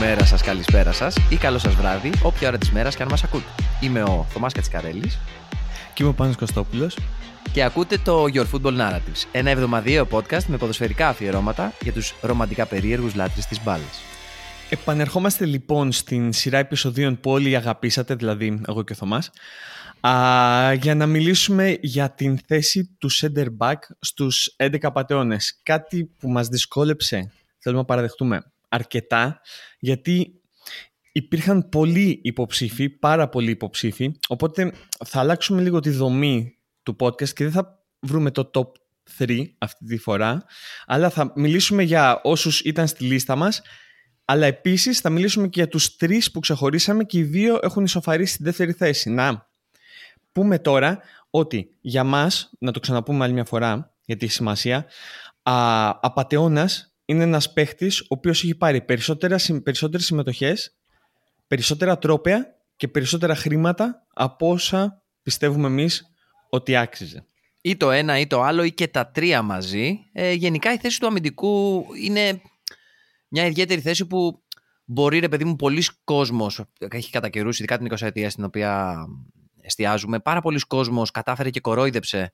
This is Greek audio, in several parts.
Καλημέρα σας, καλησπέρα σας ή καλό σας βράδυ, όποια ώρα της μέρας και αν μας ακούτε. Είμαι ο Θωμάς Κατσικαρέλης. Και είμαι ο Πάνος Κωστόπουλος. Και ακούτε το Your Football Narratives, ένα εβδομαδιαίο podcast με ποδοσφαιρικά αφιερώματα για τους ρομαντικά περίεργους λάτρε της μπάλας. Επανερχόμαστε λοιπόν στην σειρά επεισοδίων που όλοι αγαπήσατε, δηλαδή εγώ και ο Θωμάς, α, για να μιλήσουμε για την θέση του center back στους 11 πατεώνες. Κάτι που μας δυσκόλεψε, θέλουμε να παραδεχτούμε, αρκετά, γιατί υπήρχαν πολλοί υποψήφοι, πάρα πολλοί υποψήφοι, οπότε θα αλλάξουμε λίγο τη δομή του podcast και δεν θα βρούμε το top 3 αυτή τη φορά, αλλά θα μιλήσουμε για όσους ήταν στη λίστα μας, αλλά επίσης θα μιλήσουμε και για τους τρεις που ξεχωρίσαμε και οι δύο έχουν ισοφαρίσει στη δεύτερη θέση. Να πούμε τώρα ότι για μας, να το ξαναπούμε άλλη μια φορά για τη σημασία, α, απατεώνας είναι ένας παίχτης ο οποίος έχει πάρει περισσότερα, περισσότερες συμμετοχές, περισσότερα τρόπαια και περισσότερα χρήματα από όσα πιστεύουμε εμείς ότι άξιζε. Ή το ένα ή το άλλο ή και τα τρία μαζί. Ε, γενικά η θέση του αμυντικού είναι μια ιδιαίτερη θέση που μπορεί ρε παιδί μου πολλοί κόσμος έχει κατά καιρούς, ειδικά την 20 ετία στην οποία εστιάζουμε, πάρα πολλοί κόσμος κατάφερε και κορόιδεψε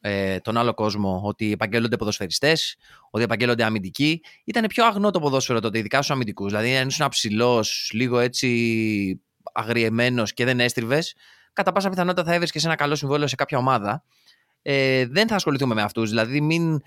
ε, τον άλλο κόσμο ότι επαγγέλλονται ποδοσφαιριστές, ότι επαγγέλλονται αμυντικοί. Ήταν πιο αγνό το ποδόσφαιρο τότε, ειδικά στους αμυντικούς. Δηλαδή, αν ήσουν ψηλό, λίγο έτσι αγριεμένος και δεν έστριβες, κατά πάσα πιθανότητα θα έβρισκες ένα καλό συμβόλαιο σε κάποια ομάδα. Ε, δεν θα ασχοληθούμε με αυτούς. Δηλαδή, μην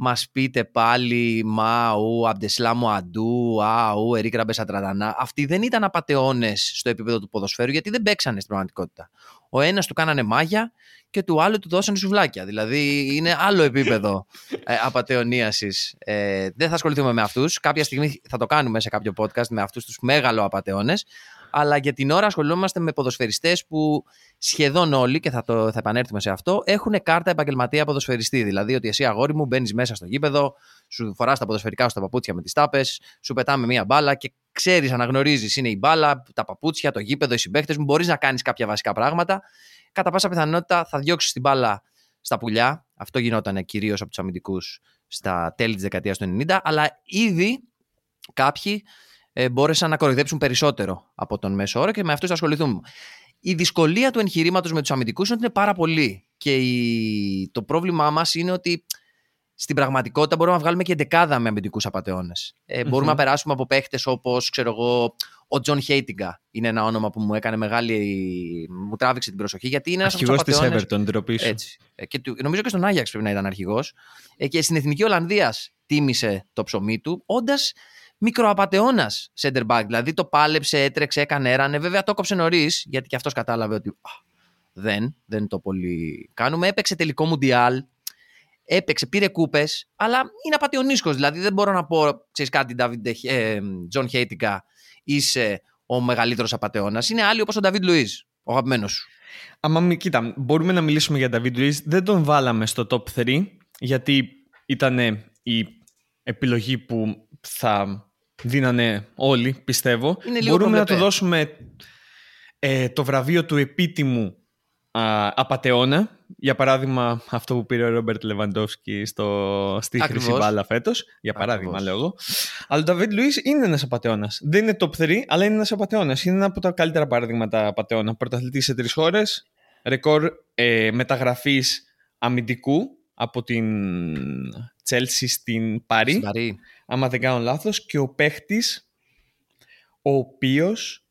μας πείτε πάλι Μα, ου, Αμπτεσλάμου Αντού, Αου, Ερίκ Μπεσατραδανά. Αυτοί δεν ήταν απαταιώνες στο επίπεδο του ποδοσφαίρου γιατί δεν παίξανε στην πραγματικότητα. Ο ένας του κάνανε μάγια και του άλλου του δώσανε σουβλάκια. Δηλαδή είναι άλλο επίπεδο ε, απαταιωνίασης. Ε, δεν θα ασχοληθούμε με αυτούς. Κάποια στιγμή θα το κάνουμε σε κάποιο podcast με αυτούς τους μέγαλο απαταιώνες αλλά για την ώρα ασχολούμαστε με ποδοσφαιριστές που σχεδόν όλοι, και θα, το, θα επανέλθουμε σε αυτό, έχουν κάρτα επαγγελματία ποδοσφαιριστή. Δηλαδή ότι εσύ, αγόρι μου, μπαίνεις μέσα στο γήπεδο, σου φοράς τα ποδοσφαιρικά σου τα παπούτσια με τις τάπες, σου πετάμε μία μπάλα και ξέρεις, αναγνωρίζεις, είναι η μπάλα, τα παπούτσια, το γήπεδο, οι συμπαίχτε μου. Μπορείς να κάνεις κάποια βασικά πράγματα. Κατά πάσα πιθανότητα θα διώξεις την μπάλα στα πουλιά. Αυτό γινόταν κυρίως από τους αμυντικούς στα τέλη της δεκαετίας του 90, αλλά ήδη κάποιοι ε, μπόρεσαν να κοροϊδέψουν περισσότερο από τον μέσο όρο και με αυτούς θα ασχοληθούμε. Η δυσκολία του εγχειρήματος με τους αμυντικούς είναι ότι είναι πάρα πολύ. Και η... το πρόβλημά μας είναι ότι στην πραγματικότητα μπορούμε να βγάλουμε και δεκάδα με αμυντικούς απαταιώνες. Ε, mm-hmm. Μπορούμε να περάσουμε από παίχτες όπως ο Τζον Χέιτιγκα. Είναι ένα όνομα που μου έκανε μεγάλη. μου τράβηξε την προσοχή γιατί είναι ένας Αρχηγός της Everton, ντροπής Έτσι. Ε, και νομίζω και στον Άγιαξ πρέπει να ήταν αρχηγός. Ε, και στην Εθνική Ολλανδίας τίμησε το ψωμί του, όντας μικροαπατεώνας center back. Δηλαδή το πάλεψε, έτρεξε, έκανε έρανε. Βέβαια το έκοψε νωρίς, γιατί και αυτός κατάλαβε ότι α, δεν, δεν το πολύ κάνουμε. Έπαιξε τελικό μουντιάλ. Έπαιξε, πήρε κούπες, αλλά είναι απατεωνίσκος. Δηλαδή δεν μπορώ να πω, ξέρεις κάτι, Τζον Χέιτιγκα, είσαι ο μεγαλύτερος απατεώνας. Είναι άλλοι όπως ο Νταβίντ Λουίζ, ο αγαπημένος σου. Άμα, κοίτα, μπορούμε να μιλήσουμε για Νταβίντ Λουίζ. Δεν τον βάλαμε στο top 3, γιατί ήταν η επιλογή που θα δίνανε όλοι, πιστεύω. Μπορούμε να του δώσουμε ε, το βραβείο του επίτιμου α, απατεώνα. Για παράδειγμα, αυτό που πήρε ο Ρόμπερτ Λεβαντόφσκι στο, στη Χρυσή Μπάλα φέτος. Για παράδειγμα, λέω εγώ. Αλλά ο Νταβίτ Λουίς είναι ένας απαταιώνα. Δεν είναι top 3, αλλά είναι ένας απαταιώνα. Είναι ένα από τα καλύτερα παραδείγματα απαταιώνα. Πρωταθλητής σε τρεις χώρες. Ρεκόρ ε, μεταγραφής αμυντικού από την Τσέλσι στην Παρή άμα δεν κάνω λάθος, και ο παίχτης ο οποίος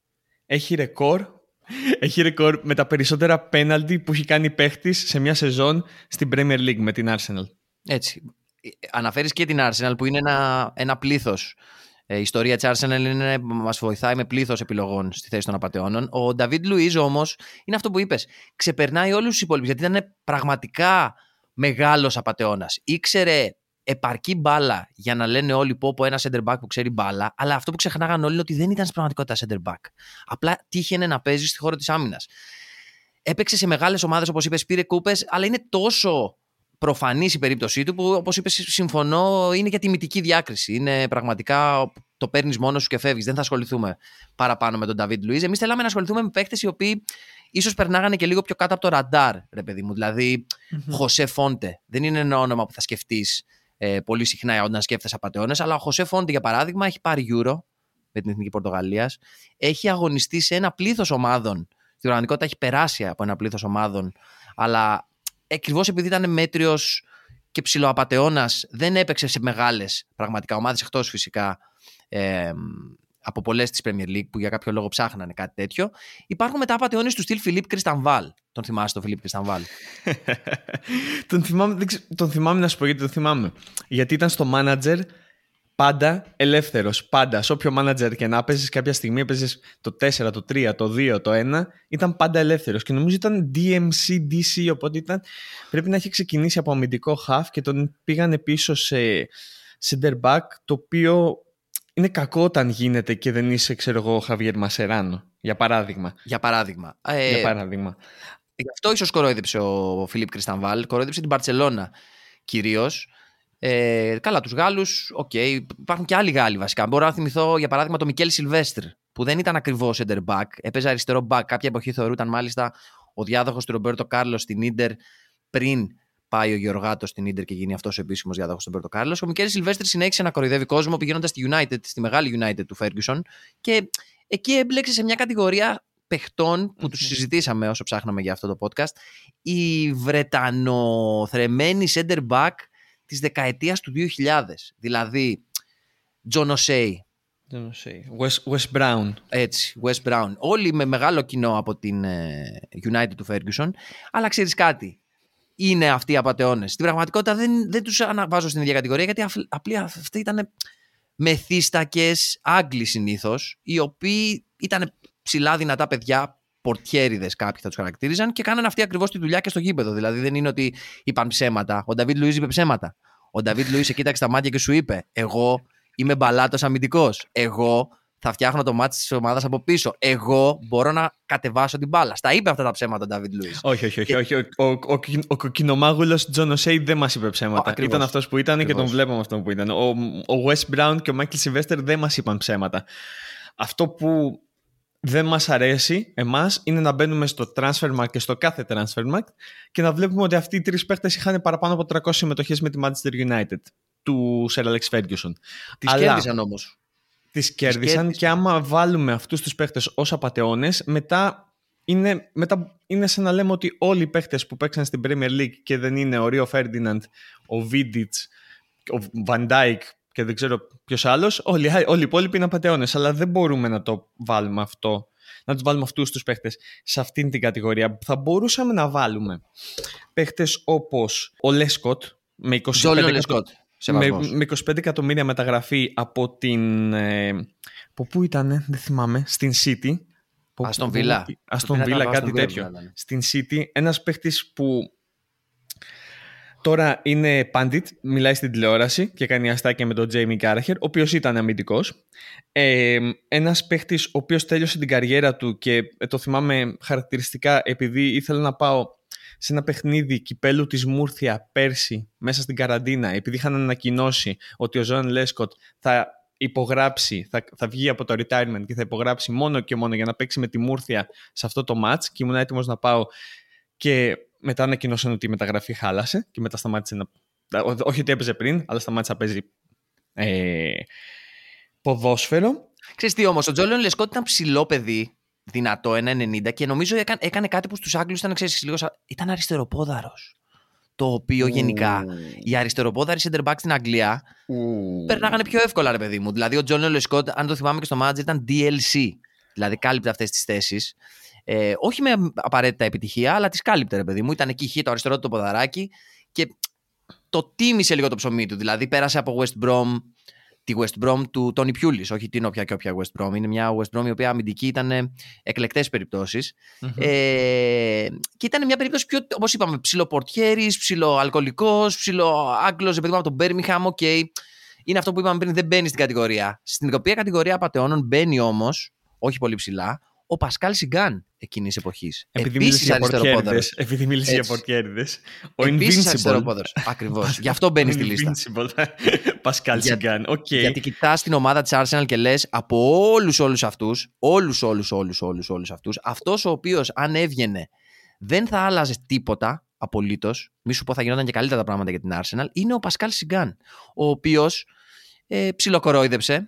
έχει ρεκόρ έχει ρεκόρ με τα περισσότερα πέναλτι που έχει κάνει παίχτης σε μια σεζόν στην Premier League με την Arsenal. Έτσι. Αναφέρεις και την Arsenal που είναι ένα, ένα πλήθος. Ε, η ιστορία της Arsenal είναι, μας βοηθάει με πλήθος επιλογών στη θέση των απαταιώνων. Ο David Luiz όμως είναι αυτό που είπες. Ξεπερνάει όλους τους υπόλοιπους γιατί ήταν πραγματικά μεγάλος απαταιώνας. Ήξερε επαρκή μπάλα για να λένε όλοι πω από ένα center back που ξέρει μπάλα, αλλά αυτό που ξεχνάγαν όλοι είναι ότι δεν ήταν στην πραγματικότητα center back. Απλά τύχαινε να παίζεις στη χώρα της άμυνας. Έπαιξε σε μεγάλες ομάδες, όπως είπες, πήρε κούπε, αλλά είναι τόσο προφανής η περίπτωσή του που, όπως είπες, συμφωνώ, είναι για τιμητική διάκριση. Είναι πραγματικά το παίρνεις μόνος σου και φεύγεις. Δεν θα ασχοληθούμε παραπάνω με τον David Λουίζ. Εμείς θέλαμε να ασχοληθούμε με παίχτες οι οποίοι ίσως περνάγανε και λίγο πιο κάτω από το ραντάρ, ρε παιδί μου. Δηλαδή, Χωσέ Φόντε. Δεν είναι ένα όνομα που θα σκεφτείς ε, πολύ συχνά όταν σκέφτεσαι απαταιώνε. Αλλά ο Χωσέ Φόντι, για παράδειγμα, έχει πάρει Euro με την Εθνική Πορτογαλίας. Έχει αγωνιστεί σε ένα πλήθος ομάδων. Στην πραγματικότητα έχει περάσει από ένα πλήθος ομάδων. Αλλά ακριβώς επειδή ήταν μέτριος και ψηλοαπατεώνας, δεν έπαιξε σε μεγάλες πραγματικά ομάδες, εκτός φυσικά ε, από πολλές τη Premier League που για κάποιο λόγο ψάχνανε κάτι τέτοιο. Υπάρχουν μετά απαταιώνε του στυλ Φιλίπ Κριστανβάλ. Τον θυμάσαι τον Φιλίπ Κριστανβάλ. τον, θυμάμαι, τον θυμάμαι να σου πω γιατί τον θυμάμαι. Γιατί ήταν στο manager πάντα ελεύθερος. Πάντα. Σε όποιο manager και να παίζεις κάποια στιγμή, έπαιζε το 4, το 3, το 2, το 1, ήταν πάντα ελεύθερος. Και νομίζω ήταν DMC, DC, οπότε ήταν, πρέπει να έχει ξεκινήσει από αμυντικό half και τον πήγανε πίσω σε center back, το οποίο είναι κακό όταν γίνεται και δεν είσαι, ξέρω εγώ, Χαβιέρ Μασεράνο, για παράδειγμα. Για παράδειγμα. Ε, για παράδειγμα. Γι' αυτό ίσως κορόιδεψε ο Φιλίπ Κριστανβάλ, κορόιδεψε την Μπαρσελόνα κυρίως. Ε, καλά, τους Γάλλους, ok. Okay. Υπάρχουν και άλλοι Γάλλοι βασικά. Μπορώ να θυμηθώ για παράδειγμα τον Μικέλ Σιλβέστρ, που δεν ήταν ακριβώς center back. Έπαιζε αριστερό back. Κάποια εποχή θεωρούταν μάλιστα ο διάδοχος του Ρομπέρτο Κάρλος στην Ίντερ πριν πάει ο Γεωργάτος στην Ίντερ και γίνει αυτός ο επίσημος διάδοχος του Ρομπέρτο Κάρλος. Ο Μικέλ Σιλβέστρ συνέχισε να κοροϊδεύει κόσμο πηγαίνοντας στη United, στη μεγάλη United του Ferguson και εκεί έμπλεξε σε μια κατηγορία παιχτών που τους συζητήσαμε όσο ψάχναμε για αυτό το podcast. Η Βρετανοθρεμένη center back της δεκαετίας του 2000 δηλαδή John O'Shea West, West Brown. Έτσι, West Brown. Όλοι με μεγάλο κοινό από την ε, United του Ferguson. Αλλά ξέρεις κάτι είναι αυτοί οι απαταιώνες στην πραγματικότητα δεν, δεν τους αναβάζω στην ίδια κατηγορία γιατί απλά αυτοί ήταν μεθύστακες Άγγλοι συνήθως οι οποίοι ήταν ψηλά δυνατά παιδιά, πορτιέριδες κάποιοι θα τους χαρακτήριζαν και κάνανε αυτή ακριβώς τη δουλειά και στο γήπεδο. Δηλαδή δεν είναι ότι είπαν ψέματα. Ο Νταβίτ Λουίζ είπε ψέματα. Ο Νταβίτ Λουίζ σε κοίταξε στα μάτια και σου είπε: Εγώ είμαι μπαλάτος αμυντικός. Εγώ θα φτιάχνω το μάτι της ομάδας από πίσω. Εγώ μπορώ να κατεβάσω την μπάλα. Στα είπε αυτά τα ψέματα ο Νταβίτ Λουίζ. Όχι, όχι, όχι. όχι. Ο, ο, ο, ο κοκκινομάγουλος Τζον Οσέι δεν μας είπε ψέματα. Ο, ήταν αυτός που ήταν και τον βλέπαμε αυτό που ήταν. Ο, ο Wes Brown και ο Μάικλ Σιλβέστερ δεν μας είπαν ψέματα. Αυτό που δεν μας αρέσει εμάς είναι να μπαίνουμε στο Transfermarkt και στο κάθε Transfermarkt και να βλέπουμε ότι αυτοί οι τρεις παίχτες είχαν παραπάνω από 300 συμμετοχές με τη Manchester United του Sir Alex Ferguson. Τις Αλλά, κέρδισαν όμως. Τις κέρδισαν και άμα βάλουμε αυτούς τους παίχτες ως απατεώνες μετά είναι, μετά είναι σαν να λέμε ότι όλοι οι παίχτες που παίξαν στην Premier League και δεν είναι ο Rio Ferdinand, ο Vidic, ο Van Dijk και δεν ξέρω ποιος άλλος. Όλοι, όλοι οι υπόλοιποι είναι απαταιώνες. Αλλά δεν μπορούμε να το βάλουμε αυτό, να τους βάλουμε αυτούς τους παίχτες σε αυτήν την κατηγορία. Θα μπορούσαμε να βάλουμε παίχτες όπως ο Λέσκοτ με 25, Λέσκοτ, με, με 25 εκατομμύρια μεταγραφή από την. Ε, από πού ήταν, δεν θυμάμαι, στην City. Αστον Βίλα. Αστον Βίλα, κάτι τέτοιο. Στην City, ένας παίχτης που Τώρα είναι πάντιτ, μιλάει στην τηλεόραση και κάνει αστάκια με τον Τζέιμι Κάραχερ, ο οποίος ήταν αμυντικός. Ε, Ένας παίχτης, ο οποίος τέλειωσε την καριέρα του και ε, το θυμάμαι χαρακτηριστικά επειδή ήθελα να πάω σε ένα παιχνίδι κυπέλου της Μούρθια πέρσι μέσα στην καραντίνα επειδή είχαν ανακοινώσει ότι ο Ζώαν Λέσκοτ θα υπογράψει, θα, θα βγει από το retirement και θα υπογράψει μόνο και μόνο για να παίξει με τη Μούρθια σε αυτό το match και ήμουν έτοιμος να πάω και μετά ανακοινώσαν ότι η μεταγραφή χάλασε και μετά σταμάτησε να. Όχι ότι έπαιζε πριν, αλλά σταμάτησε να παίζει ε, ποδόσφαιρο. Ξέρεις τι όμως, ο Τζόλιον Λεσκότ ήταν ψηλό παιδί, δυνατό, 1,90 και νομίζω έκανε, έκανε κάτι που στους Άγγλους ήταν, ξέρεις, λίγο ήταν αριστεροπόδαρος. Το οποίο γενικά οι αριστεροπόδαροι center back στην Αγγλία περνάγανε πιο εύκολα, ρε παιδί μου. Δηλαδή, ο Τζόλιον Λεσκότ, αν το θυμάμαι και στο manager, ήταν DLC. Δηλαδή, κάλυπτε αυτές τις θέσεις. Ε, όχι με απαραίτητα επιτυχία, αλλά τις κάλυπτε, ρε παιδί μου. Ήταν εκεί, είχε το αριστερό του το ποδαράκι και το τίμησε λίγο το ψωμί του. Δηλαδή πέρασε από West Brom, τη West Brom του Τόνι Πιούλις, όχι την όποια και όποια West Brom. Είναι μια West Brom η οποία αμυντική ήταν εκλεκτές Ε, και ήταν μια περίπτωση πιο, όπως είπαμε, ψιλοπορτιέρη, ψιλοαλκοολικό, ψιλοάγγλο, επειδή από τον Birmingham, ok. Okay. Είναι αυτό που είπαμε πριν, δεν μπαίνει στην κατηγορία. Στην οποία κατηγορία απαταιώνων μπαίνει όμως, όχι πολύ ψηλά, ο Πασκάλ Σιγκάν εκείνης εποχής. Επειδή μίλησε για πορτιέριδε. Επειδή μίλησε για πορτιέριδε. Ο Invincible. Ακριβώς. Γι' αυτό μπαίνει στη λίστα. Πασκάλ Σιγκάν. Γιατί κοιτάς την ομάδα της Arsenal και λες από όλους όλους αυτούς, όλους όλους όλους όλους όλους αυτούς, αυτός ο οποίος αν έβγαινε δεν θα άλλαζε τίποτα απολύτως. Μη σου πω θα γινόταν και καλύτερα τα πράγματα για την Arsenal. Είναι ο Πασκάλ Σιγκάν. Ο οποίος ε, ψιλοκορόιδεψε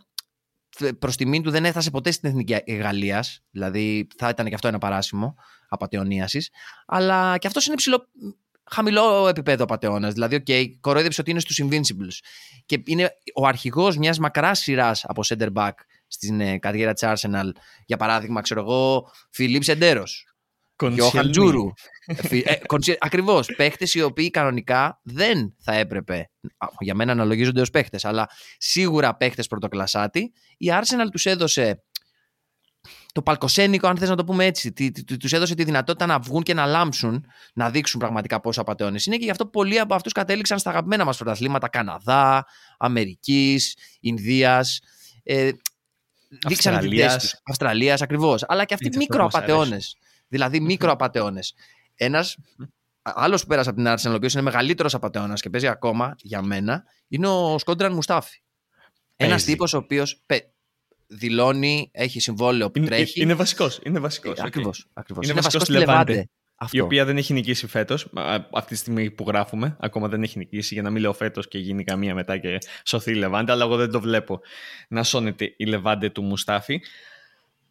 προς τιμήν του δεν έφτασε ποτέ στην εθνική Γαλλίας. Δηλαδή θα ήταν και αυτό ένα παράσημο απατεωνιάς. Αλλά και αυτός είναι ψιλοχαμηλό επίπεδο απατεώνα. Δηλαδή, ok, okay, κορόιδεψε ότι είναι στους Invincibles. Και είναι ο αρχηγός μιας μακράς σειράς από center back στην ε, καριέρα της Arsenal. Για παράδειγμα, ξέρω εγώ, Φιλίπ Σέντερος. Γιόχαν Τζούρου. ε, Ακριβώς. Παίχτες οι οποίοι κανονικά δεν θα έπρεπε. Για μένα αναλογίζονται ως παίχτες, αλλά σίγουρα παίχτες πρωτοκλασάτη. Η Arsenal τους έδωσε το παλκοσένικο, αν θες να το πούμε έτσι. Τους έδωσε τη δυνατότητα να βγουν και να λάμψουν, να δείξουν πραγματικά πόσο απαταιώνες είναι και γι' αυτό πολλοί από αυτούς κατέληξαν στα αγαπημένα μας πρωταθλήματα Καναδά, Αμερικής, Ινδίας. Ε, δείξαν την θέση τους. Αυστραλίας, ακριβώς. Αλλά και αυτοί μικροαπαταιώνες. Δηλαδή μικροαπαταιώνε. Ένας άλλος που πέρασε από την Arsenal, ο οποίος είναι μεγαλύτερος απαταιώνας και παίζει ακόμα για μένα, είναι ο Σκόντραν Μουστάφη. Ένας τύπος ο οποίος δηλώνει, έχει συμβόλαιο που είναι, τρέχει. Είναι βασικός. Είναι βασικός. Ακριβώς. Είναι, είναι βασικός στη Λεβάντε. Αυτό. Η οποία δεν έχει νικήσει φέτος. Αυτή τη στιγμή που γράφουμε, ακόμα δεν έχει νικήσει. Για να μην λέω φέτος και γίνει καμία μετά και σωθεί η Λεβάντε. Αλλά εγώ δεν το βλέπω να σώνεται η Λεβάντε του Μουστάφη.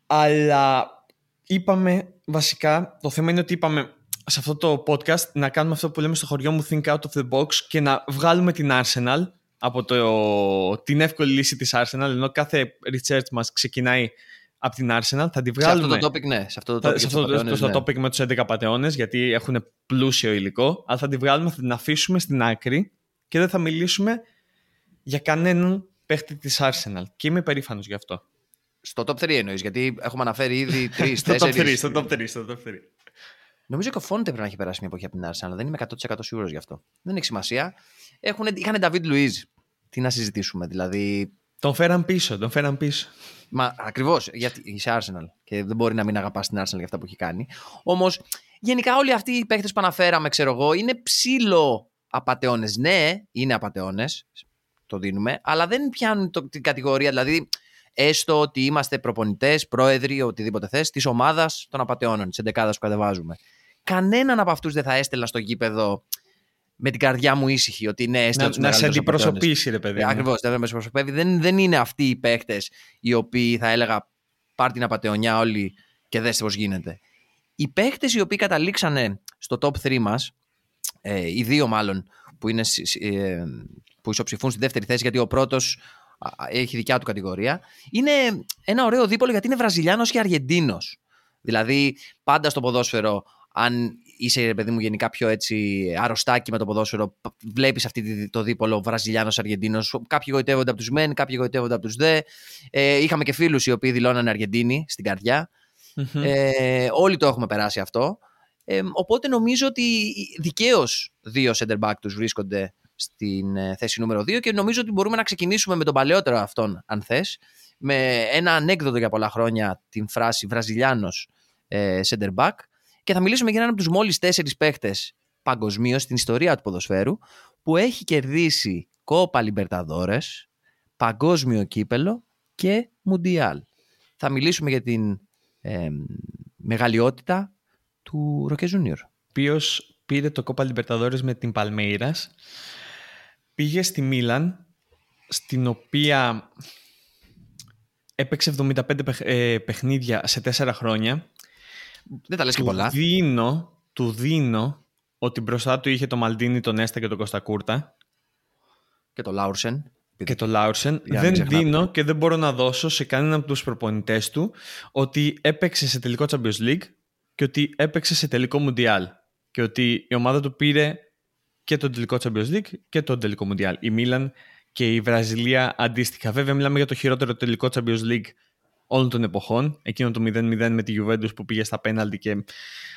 Αλλά είπαμε βασικά, το θέμα είναι ότι είπαμε σε αυτό το podcast να κάνουμε αυτό που λέμε στο χωριό μου Think Out of the Box και να βγάλουμε την Arsenal από το, την εύκολη λύση της Arsenal ενώ κάθε research μας ξεκινάει από την Arsenal. Θα τη βγάλουμε σε αυτό το topic ναι σε αυτό το topic, σε αυτό το, ναι. topic με τους 11 πατεώνες γιατί έχουν πλούσιο υλικό αλλά θα τη βγάλουμε, θα την αφήσουμε στην άκρη και δεν θα μιλήσουμε για κανέναν παίχτη της Arsenal. Και είμαι περήφανος γι' αυτό στο top 3 εννοείς γιατί έχουμε αναφέρει ήδη 3-4 στο top 3 στο top 3 στο top 3 Νομίζω και ο Φόντε πρέπει να έχει περάσει μια εποχή από την Arsenal, αλλά δεν είμαι 100% σίγουρος γι' αυτό. Δεν έχει σημασία. Έχουν, είχαν David Luiz. Τι να συζητήσουμε, δηλαδή. Τον φέραν πίσω, τον φέραν πίσω. Μα ακριβώς, γιατί είσαι Arsenal και δεν μπορεί να μην αγαπάς την Arsenal για αυτά που έχει κάνει. Όμως, γενικά όλοι αυτοί οι παίχτε που αναφέραμε, ξέρω εγώ, είναι ψήλο απαταιώνες. Ναι, είναι απαταιώνες, το δίνουμε, αλλά δεν πιάνουν το, την κατηγορία. Δηλαδή, έστω ότι είμαστε προπονητές, πρόεδροι, οτιδήποτε θες, της ομάδας των απαταιώνων, της 11 που κατεβάζουμε κανέναν από αυτούς δεν θα έστελνα στο γήπεδο με την καρδιά μου ήσυχη ότι είναι έστω Να, να σε αντιπροσωπήσει, ρε παιδί. Ακριβώς, δεν με αντιπροσωπεύει. Δεν, δεν είναι αυτοί οι παίκτες οι οποίοι θα έλεγα πάρ την απαταιωνιά όλοι και δέστε πώς γίνεται. Οι παίκτες οι οποίοι καταλήξανε στο top 3 μας, ε, οι δύο μάλλον που, είναι, ε, που ισοψηφούν στη δεύτερη θέση, γιατί ο πρώτος έχει δικιά του κατηγορία, είναι ένα ωραίο δίπολο γιατί είναι Βραζιλιάνος και Αργεντίνος. Δηλαδή, πάντα στο ποδόσφαιρο αν είσαι, παιδί μου, γενικά πιο έτσι αρρωστάκι με το ποδόσφαιρο, βλέπεις αυτή το δίπολο Βραζιλιάνο-Αργεντίνο. Κάποιοι γοητεύονται από τους μεν, κάποιοι γοητεύονται από τους δε. Ε, είχαμε και φίλους οι οποίοι δηλώνανε Αργεντίνοι στην καρδια Ε, όλοι το έχουμε περάσει αυτό. Ε, οπότε νομίζω ότι δικαίως δύο center back τους βρίσκονται στην ε, θέση νούμερο 2 και νομίζω ότι μπορούμε να ξεκινήσουμε με τον παλαιότερο αυτόν, αν θες, με ένα ανέκδοτο για πολλά χρόνια την φράση Βραζιλιάνος ε, center back και θα μιλήσουμε για έναν από τους μόλις τέσσερις παίχτες παγκοσμίως στην ιστορία του ποδοσφαίρου που έχει κερδίσει κόπα Λιμπερταδόρες, παγκόσμιο κύπελο και μουντιάλ. Θα μιλήσουμε για την ε, μεγαλειότητα του Ροκέ Ζούνιορ. Οποίο πήρε το κόπα Λιμπερταδόρες με την Παλμέιρας; Πήγε στη Μίλαν, στην οποία έπαιξε 75 ε, παιχνίδια σε 4 χρόνια δεν τα λες και πολλά. Δίνω, του δίνω ότι μπροστά του είχε το Μαλτίνι, τον Έστα και τον Κωστακούρτα. Και το Λάουρσεν. Και το Λάουρσεν. Δεν δίνω και δεν μπορώ να δώσω σε κανέναν από τους προπονητές του ότι έπαιξε σε τελικό Champions League και ότι έπαιξε σε τελικό Mundial. Και ότι η ομάδα του πήρε και τον τελικό Champions League και τον τελικό Mundial. Η Μίλαν και η Βραζιλία αντίστοιχα. Βέβαια, μιλάμε για το χειρότερο τελικό Champions League όλων των εποχών. Εκείνο το 0-0 με τη Juventus που πήγε στα πέναλτι και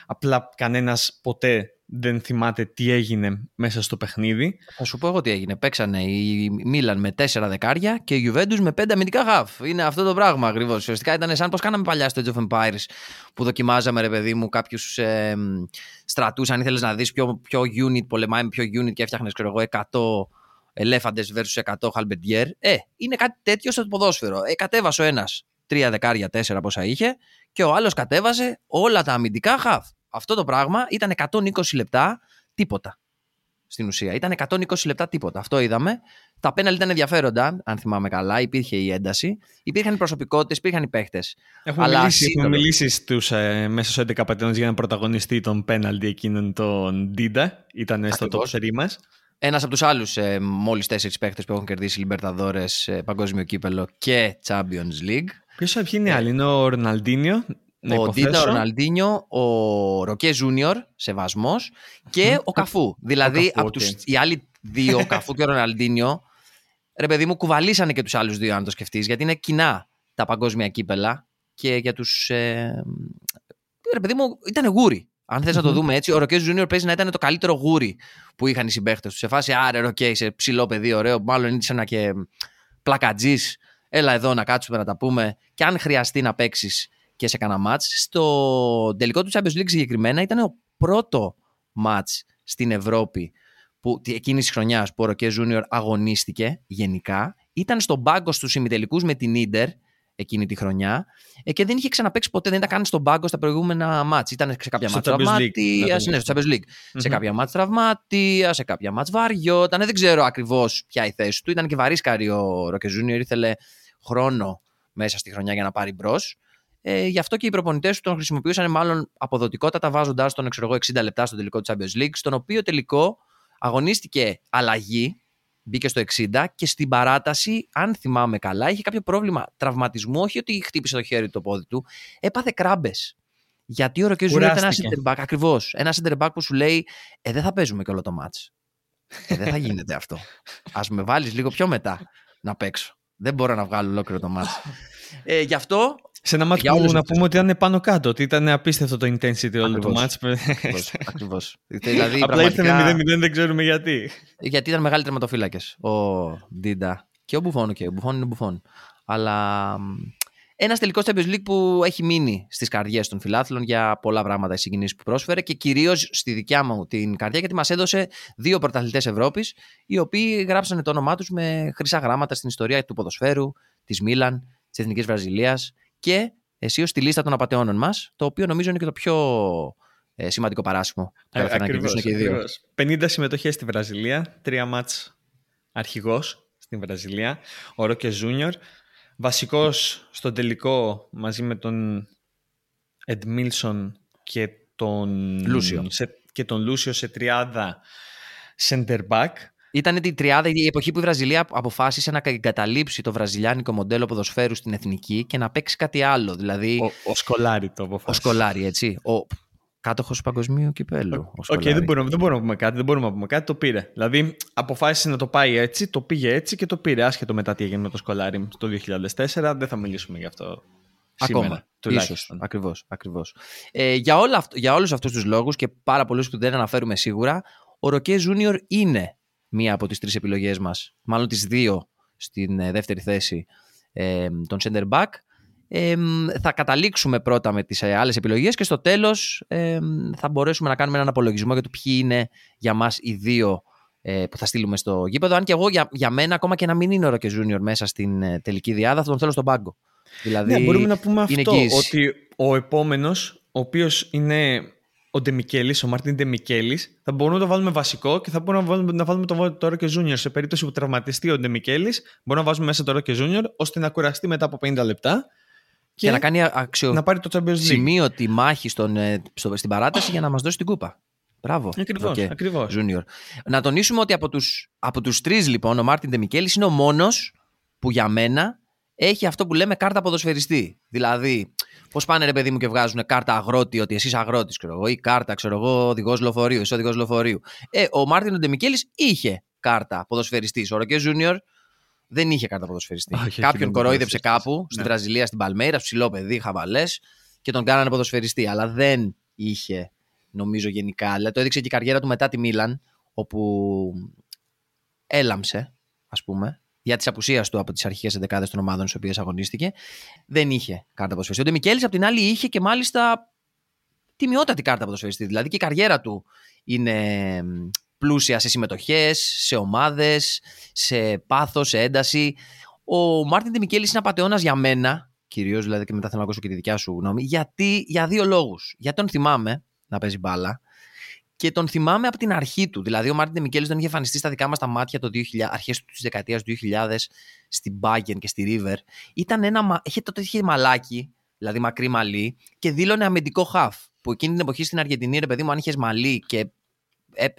απλά κανένας ποτέ δεν θυμάται τι έγινε μέσα στο παιχνίδι. Θα σου πω εγώ τι έγινε. Παίξανε η Μίλαν με 4 δεκάρια και η Juventus με 5 αμυντικά χαφ. Είναι αυτό το πράγμα ακριβώς. Ουσιαστικά ήταν σαν πώ κάναμε παλιά στο Age of Empires που δοκιμάζαμε, ρε παιδί μου, κάποιους ε, στρατούς. Αν ήθελες να δεις ποιο, ποιο unit πολεμάει με ποιο unit και έφτιαχνες, ξέρω εγώ, 100 ελέφαντες versus 100 halberdier. Ε, είναι κάτι τέτοιο στο ποδόσφαιρο. Ε, κατέβασε ο ένας τρία δεκάρια, τέσσερα πόσα είχε, και ο άλλος κατέβαζε όλα τα αμυντικά χαφ. Αυτό το πράγμα ήταν 120 λεπτά τίποτα. στην ουσία. Ήταν 120 λεπτά τίποτα. Αυτό είδαμε. Τα πέναλτι ήταν ενδιαφέροντα, αν θυμάμαι καλά. Υπήρχε η ένταση. Υπήρχαν οι προσωπικότητες, υπήρχαν οι παίχτες. Έχουμε Αλλά μιλήσει, έχουμε μιλήσει στους, ε, μέσα στου 11 πατέρε για να πρωταγωνιστεί των πέναλτι εκείνων τον Ντίντα. Ήταν στο top 3 μας. Ένας από τους άλλους ε, μόλις τέσσερις παίχτες που έχουν κερδίσει Λιμπερταδόρες, ε, Παγκόσμιο Κύπελλο και Champions League. Ποιος είναι οι άλλοι, είναι ο Ροναλντίνιο. Ο Ντίντα, ο Ροναλντίνιο, ο Ροκέ Ζούνιορ, σεβασμός, και ο Καφού. Δηλαδή, από τους, οι άλλοι δύο, ο Καφού και ο Ροναλντίνιο, ρε παιδί μου, κουβαλήσανε και τους άλλους δύο, αν το σκεφτείς, γιατί είναι κοινά τα παγκόσμια κύπελα και για τους. Ε, ρε παιδί μου, ήταν γούρι. Αν θες να το δούμε έτσι, ο Ροκέ Ζούνιορ παίζει να ήταν το καλύτερο γούρι που είχαν οι συμπαίχτες του. Σε φάση, άρε, Ροκέ, είσαι ψηλό παιδί, ωραίο. Μάλλον να και πλακατζής. Έλα εδώ να κάτσουμε να τα πούμε. Και αν χρειαστεί να παίξεις και σε κανένα μάτς. Στο τελικό του Champions League συγκεκριμένα ήταν ο πρώτο μάτς στην Ευρώπη που, εκείνης της χρονιάς που ο Ροκέ Ζούνιορ αγωνίστηκε γενικά. Ήταν στον πάγκο στους ημιτελικούς με την Ίντερ εκείνη τη χρονιά ε, και δεν είχε ξαναπέξει ποτέ, δεν ήταν καν στον πάγκο στα προηγούμενα μάτς. Ήταν σε κάποια μάτς τραυματία, ναι, στο Champions League. Σε κάποια μάτς τραυματία, σε κάποια μάτς βαριόταν, δεν ξέρω ακριβώς ποια η θέση του. Ήταν και βαρίσκαρη ο Ροκέ Ζούνιορ, ήθελε χρόνο μέσα στη χρονιά για να πάρει μπρος. Ε, γι' αυτό και οι προπονητές του τον χρησιμοποιούσαν μάλλον αποδοτικότατα βάζοντα τον ξέρω 60 λεπτά στο τελικό του Champions League, στον οποίο τελικό αγωνίστηκε αλλαγή, μπήκε στο 60 και στην παράταση, αν θυμάμαι καλά, είχε κάποιο πρόβλημα τραυματισμού. Όχι ότι χτύπησε το χέρι του το πόδι του, έπαθε κράμπες. Γιατί ο Ροκές ήταν ένα center back, ακριβώς. Ένα center back που σου λέει, Ε, δεν θα παίζουμε και όλο το match. Ε, δεν θα γίνεται αυτό. Ας με βάλεις λίγο πιο μετά να παίξω. Δεν μπορώ να βγάλω ολόκληρο το ματς. Ε, γι' αυτό σε ένα ματς που να πούμε ότι ήταν πάνω κάτω, ότι ήταν απίστευτο το intensity όλο το ματς. Ακριβώς. δηλαδή, Απλά ήρθε 0-0, δεν ξέρουμε γιατί. Γιατί ήταν μεγάλοι τερματοφύλακες ο Ντίντα και ο Μπουφόν. Και ο Μπουφόν είναι Μπουφόν. Αλλά ένας τελικός Champions League που έχει μείνει στις καρδιές των φιλάθλων για πολλά πράγματα οι συγκινήσεις που πρόσφερε και κυρίως στη δικιά μου την καρδιά, γιατί μας έδωσε δύο πρωταθλητές Ευρώπης, οι οποίοι γράψανε το όνομά τους με χρυσά γράμματα στην ιστορία του ποδοσφαίρου, της Μίλαν, της Εθνικής Βραζιλίας και εσύ στη λίστα των απαταιώνων μας, το οποίο νομίζω είναι και το πιο ε, σημαντικό παράσημο. Ε, ακριβώς, και δύο. 50 συμμετοχές στη Βραζιλία, τρία μάτς αρχηγός στην Βραζιλία, ο Ρόκε Ζούνιορ. Βασικός στο τελικό μαζί με τον Εντμίλσον και τον Λούσιο, σε, και τον Λούσιο σε τριάδα center back. Ήταν την τριάδα η εποχή που η Βραζιλία αποφάσισε να εγκαταλείψει το βραζιλιάνικο μοντέλο ποδοσφαίρου στην εθνική και να παίξει κάτι άλλο. Δηλαδή... Ο, ο Σκολάρι το αποφάσισε. Ο Σκολάρι, έτσι. Ο κάτοχος παγκοσμίου κυπέλου. Ok, okay, δεν, μπορούμε, δεν μπορούμε να πούμε κάτι. Δεν μπορούμε να πούμε κάτι. Το πήρε. Δηλαδή αποφάσισε να το πάει έτσι, το πήγε έτσι και το πήρε. Άσχετο μετά τι έγινε με το Σκολάρι το 2004. Δεν θα μιλήσουμε γι' αυτό. Σήμερα, Ακόμα, τουλάχιστον. Ακριβώς, ακριβώς. Ε, για, όλα, για όλους αυτούς τους λόγους και πάρα πολλούς που δεν αναφέρουμε σίγουρα, ο Ροκέ Ζούνιορ είναι μία από τις τρεις επιλογές μας, μάλλον τις δύο στην ε, δεύτερη θέση ε, τον center back. Ε, θα καταλήξουμε πρώτα με τις ε, άλλες επιλογές και στο τέλος ε, θα μπορέσουμε να κάνουμε έναν απολογισμό για το ποιοι είναι για μας οι δύο ε, που θα στείλουμε στο γήπεδο. Αν και εγώ για, για μένα, ακόμα και να μην είναι ο Ροκε Ζούνιορ μέσα στην τελική διάδα, θα τον θέλω στον πάγκο. Δηλαδή, ναι, μπορούμε να πούμε αυτό, ότι ο επόμενος, ο οποίος είναι ο Ντεμικέλης, ο Μάρτιν Ντεμικέλης, θα μπορούμε να το βάλουμε βασικό και θα μπορούμε να βάλουμε, να βάλουμε τον Ροκέ Ζούνιορ. Σε περίπτωση που τραυματιστεί ο Ντεμικέλης, μπορούμε να βάζουμε μέσα τον Ροκέ Ζούνιορ, ώστε να κουραστεί μετά από 50 λεπτά. Και, και να κάνει αξιο... να πάρει το Champions League. Σημείωτη μάχη στον, ε, στο, στην παράταση για να μας δώσει την κούπα. Μπράβο. Ακριβώς. Okay. Ακριβώς. Ζούνιορ. Να τονίσουμε ότι από τους από τους τρεις, λοιπόν, ο Μάρτιν Ντεμικέλης είναι ο μόνος που για μένα έχει αυτό που λέμε κάρτα ποδοσφαιριστή. Δηλαδή, Πώς πάνε ρε παιδί μου και βγάζουν κάρτα αγρότη, ότι εσύ αγρότης, ξέρω εγώ, ή κάρτα, ξέρω εγώ, οδηγός λεωφορείου, εσύ οδηγός λεωφορείου. Ε, ο Μάρτιν Ντεμικέλης είχε κάρτα ποδοσφαιριστής. Ο Ροκέ Ζούνιορ δεν είχε κάρτα ποδοσφαιριστή. Όχι, Κάποιον κορόιδεψε κάπου, ναι. στη Βραζιλία, στην Παλμέιρας, ψηλό παιδί, χαβαλές και τον κάνανε ποδοσφαιριστή. Αλλά δεν είχε, νομίζω γενικά. Δηλαδή το έδειξε και η καριέρα του μετά τη Μίλαν, όπου έλαμψε, ας πούμε για τη απουσία του από τις αρχικές δεκάδε των ομάδων στις οποίες αγωνίστηκε. Δεν είχε κάρτα ποδοσφαιριστή. Ο Ντεμικέλης, απ' την άλλη, είχε και μάλιστα τιμιότατη κάρτα ποδοσφαιριστή. Δηλαδή και η καριέρα του είναι πλούσια σε συμμετοχές, σε ομάδες, σε πάθος, σε ένταση. Ο Μάρτιν Ντεμικέλη είναι απαταιώνας για μένα, κυρίως δηλαδή και μετά θέλω να ακούσω και τη δικιά σου γνώμη, γιατί, για δύο λόγους. Γιατί τον θυμάμαι να παίζει μπάλα και τον θυμάμαι από την αρχή του. Δηλαδή, ο Μάρτιν Μικέλη τον είχε εμφανιστεί στα δικά μας τα μάτια το 2000, αρχές της δεκαετίας του 2000 στην Bayern και στη River. Ήταν ένα, είχε, τότε είχε μαλάκι, δηλαδή μακρύ μαλλί, και δήλωνε αμυντικό χαφ. Που εκείνη την εποχή στην Αργεντινή, ρε παιδί μου, αν είχες μαλλί και ε,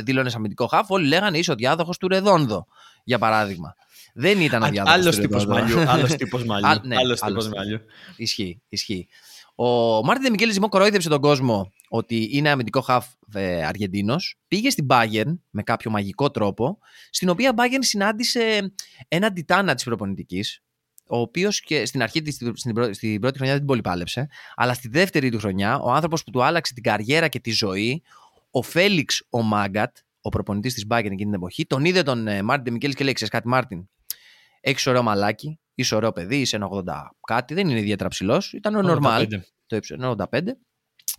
δήλωνε αμυντικό χαφ, όλοι λέγανε είσαι ο διάδοχος του Ρεδόνδο, για παράδειγμα. Δεν ήταν ο διάδοχος του Ρεδόνδο. Άλλος τύπος μαλλιού. Άλλος τύπος μαλλιού. Ισχύει, ισχύει. Ο Μάρτιν Ντεμικέλης λοιπόν κορόιδεψε τον κόσμο ότι είναι αμυντικό χαφ ε, Αργεντίνος. Πήγε στην Bayern με κάποιο μαγικό τρόπο, στην οποία Bayern συνάντησε έναν τιτάνα της προπονητικής, ο οποίος και στην αρχή στην, στην πρώτη χρονιά δεν την πολύ πάλεψε, αλλά στη δεύτερη του χρονιά ο άνθρωπος που του άλλαξε την καριέρα και τη ζωή, ο Φέληξ ο Μάγκατ, ο προπονητής της Bayern εκείνη την εποχή, τον είδε τον ε, Μάρτιν Ντεμικέλης και λέει: Ξέρεις κάτι, Μάρτιν, έχεις ωραίο μαλάκι, είσαι ωραίο παιδί, είσαι 80 κάτι, δεν είναι ιδιαίτερα ψηλός. Ήταν ο normal. Το ύψος 85.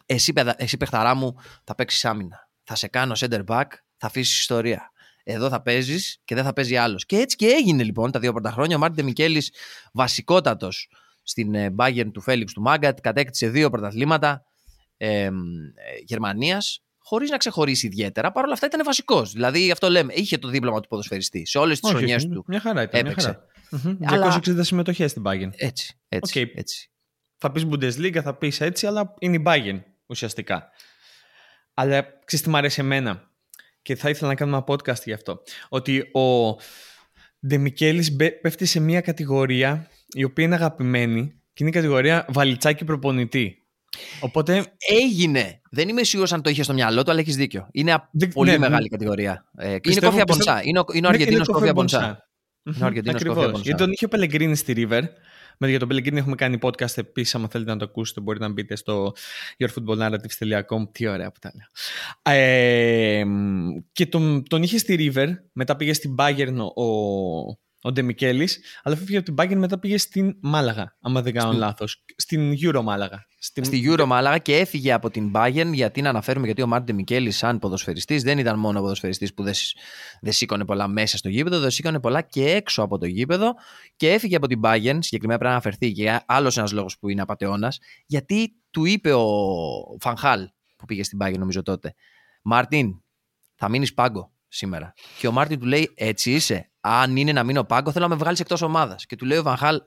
Εσύ, εσύ παιχταρά μου, θα παίξεις άμυνα. Θα σε κάνω center back, θα αφήσεις ιστορία. Εδώ θα παίζεις και δεν θα παίζει άλλος. Και έτσι και έγινε λοιπόν τα δύο πρώτα χρόνια. Ο Μάρτιν Μικέλης, βασικότατος στην ε, Bayern του Φέλιξ του Μάγκατ, κατέκτησε δύο πρωταθλήματα ε, ε, Γερμανίας, χωρίς να ξεχωρίσει ιδιαίτερα. Παρ' όλα αυτά ήταν βασικός. Δηλαδή, αυτό λέμε, είχε το δίπλωμα του ποδοσφαιριστή. Σε όλες τις χρονιές του. Μια χαρά ήταν. Έπαιξε. Μια χαρά. 260 συμμετοχές στην Bayern. Έτσι. έτσι, okay. έτσι. Θα πεις Bundesliga, θα πεις έτσι, αλλά είναι η Bayern ουσιαστικά. Αλλά ξέρεις τι μου αρέσει εμένα; Και θα ήθελα να κάνουμε ένα podcast γι' αυτό. Ότι ο Ντεμικέλης πέφτει σε μια κατηγορία η οποία είναι αγαπημένη και είναι η κατηγορία βαλιτσάκι προπονητή. Οπότε... Έγινε. Δεν είμαι σίγουρος αν το είχε στο μυαλό του, αλλά έχεις δίκιο. Είναι πολύ ναι, μεγάλη ναι. κατηγορία. Ε, πιστεύω, είναι κόφια μπονσά. Είναι ο, είναι ο ναι, Αργεντίνος κόφια μπονσά. Ακριβώς. Γιατί τον είχε ο Πελεγκρίνη στη River με για τον Πελεγκίνη έχουμε κάνει podcast επίσης. Αν θέλετε να το ακούσετε, μπορείτε να μπείτε στο yourfootballnarratives.com. Τι ωραία που τα λέω. Ε, και τον, τον είχε στη River, μετά πήγε στην Bayern ο, ο Ντεμικέλη, αλλά φύγει από την Bayern μετά πήγε στην Μάλαγα, άμα δεν κάνω λάθος. Στην Euro Μάλαγα. Στην... Στη Euro Μάλαγα και έφυγε από την Bayern γιατί να αναφέρουμε γιατί ο Μάρτιν Ντεμικέλης, σαν ποδοσφαιριστής, δεν ήταν μόνο ποδοσφαιριστής που δεν, δεν σήκωνε πολλά μέσα στο γήπεδο, δεν σήκωνε πολλά και έξω από το γήπεδο και έφυγε από την Bayern. Συγκεκριμένα πρέπει να αναφερθεί και άλλος ένας λόγος που είναι απατεώνας, γιατί του είπε ο Φαν Χάαλ που πήγε στην Bayern νομίζω τότε, Μάρτιν, θα μείνεις πάγκο σήμερα. Και ο Μάρτιν του λέει: Έτσι είσαι. Αν είναι να μείνω πάγκο, θέλω να με βγάλεις εκτός ομάδας. Και του λέει ο Φαν Χάαλ: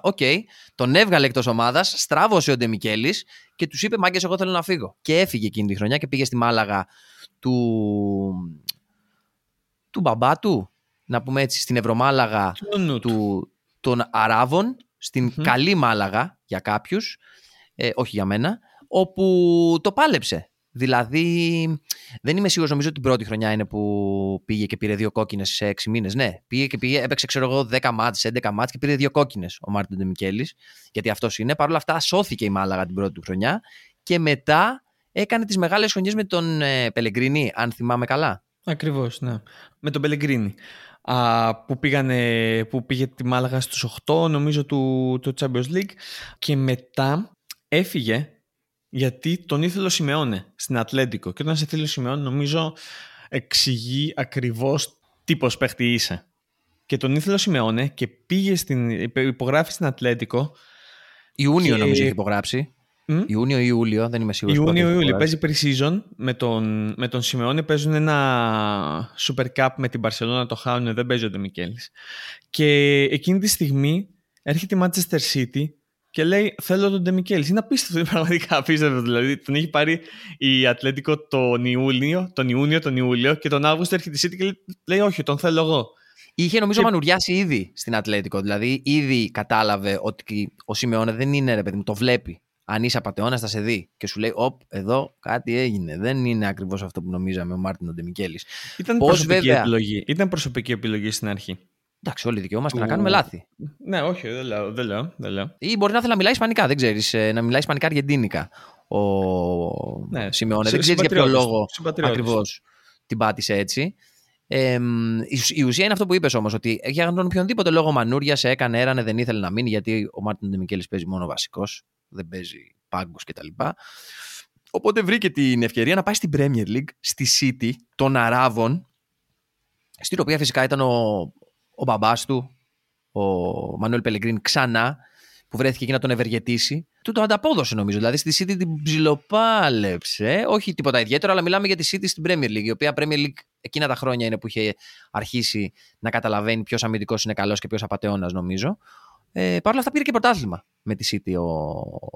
Ok, okay. τον έβγαλε εκτός ομάδας, στράβωσε ο Ντεμικέλης και τους είπε: Μάγκες, εγώ θέλω να φύγω. Και έφυγε εκείνη τη χρονιά και πήγε στη Μάλαγα του. του μπαμπά του, να πούμε έτσι, στην Ευρωμάλαγα του, των Αράβων, στην καλή Μάλαγα για κάποιους, ε, όχι για μένα, όπου το πάλεψε. Δηλαδή, δεν είμαι σίγουρος, νομίζω ότι την πρώτη χρονιά είναι που πήγε και πήρε δύο κόκκινες σε έξι μήνες. Ναι, πήγε και πήγε, έπαιξε, ξέρω εγώ, 10 ματς, 11 ματς και πήρε δύο κόκκινες ο Μάρτιν Ντεμικέλης. Γιατί αυτός είναι. Παρ' όλα αυτά, σώθηκε η Μάλαγα την πρώτη του χρονιά και μετά έκανε τις μεγάλες χρονιές με τον ε, Πελεγκρίνη, αν θυμάμαι καλά. Ακριβώς, ναι. Με τον Πελεγκρίνη. που, πήγανε, που πήγε τη Μάλαγα στους 8 νομίζω του, του Champions League και μετά έφυγε γιατί τον ήθελε ο Σιμεώνε στην Ατλέντικο. Και όταν σε θέλει ο Σιμεώνε, νομίζω εξηγεί ακριβώς τι πώ παίχτη είσαι. Και τον ήθελε ο Σιμεώνε και πήγε στην. υπογράφει στην Ατλέντικο. Ιούνιο και... νομίζω έχει υπογράψει. Mm? Ιούνιο ή Ιούλιο, δεν είμαι σίγουρος. Ιούνιο ή Ιούλιο. Παίζει pre-season με τον, με τον Σιμεώνε. Παίζουν ένα Super Cup με την Barcelona, το χάνουν, δεν παίζει ο Ντεμικέλη. Και εκείνη τη στιγμή έρχεται η Manchester City και λέει θέλω τον Ντεμικέλη. Είναι απίστευτο, είναι πραγματικά απίστευτο. Δηλαδή τον έχει πάρει η Ατλέντικο τον Ιούλιο, τον Ιούνιο, τον Ιούλιο και τον Αύγουστο έρχεται η City και λέει όχι, τον θέλω εγώ. Είχε νομίζω και... μανουριάσει ήδη στην Ατλέντικο. Δηλαδή ήδη κατάλαβε ότι ο Σιμεώνε δεν είναι ρε παιδί μου, το βλέπει. Αν είσαι απαταιώνας, θα σε δει. Και σου λέει: Οπ, εδώ κάτι έγινε. Δεν είναι ακριβώς αυτό που νομίζαμε ο Μάρτιν Ντεμικέλη. Ήταν, προσωπική επιλογή. Ήταν προσωπική επιλογή στην αρχή. Εντάξει, όλοι δικαιούμαστε να κάνουμε λάθη. Ναι, όχι, δεν λέω. Δεν λέω, δεν λέω. Ή μπορεί να θέλει να μιλάει Ισπανικά, δεν ξέρεις. Ε, να μιλάει Ισπανικά Αργεντίνικα. Ο ναι, Σιμεώνε. Δεν ξέρεις για ποιο λόγο ακριβώς την πάτησε έτσι. Ε, η ουσία είναι αυτό που είπες όμως, ότι για τον οποιονδήποτε λόγο μανούρια σε έκανε, έρανε, δεν ήθελε να μείνει, γιατί ο Μάρτιν Ντεμικέλης παίζει μόνο βασικός, δεν παίζει πάγκο κτλ. Οπότε βρήκε την ευκαιρία να πάει στην Premier League, στη City των Αράβων, στην οποία φυσικά ήταν ο, ο μπαμπάς του, ο Μανουέλ Πελεγκρίν, ξανά, που βρέθηκε εκεί να τον ευεργετήσει, του το ανταπόδωσε νομίζω. Δηλαδή στη City την ψιλοπάλεψε. Όχι τίποτα ιδιαίτερο, αλλά μιλάμε για τη City στην Premier League, η οποία Premier League εκείνα τα χρόνια είναι που είχε αρχίσει να καταλαβαίνει ποιος αμυντικός είναι καλός και ποιος απαταιώνας, νομίζω. Ε, Παρ' όλα αυτά πήρε και πρωτάθλημα με τη City ο,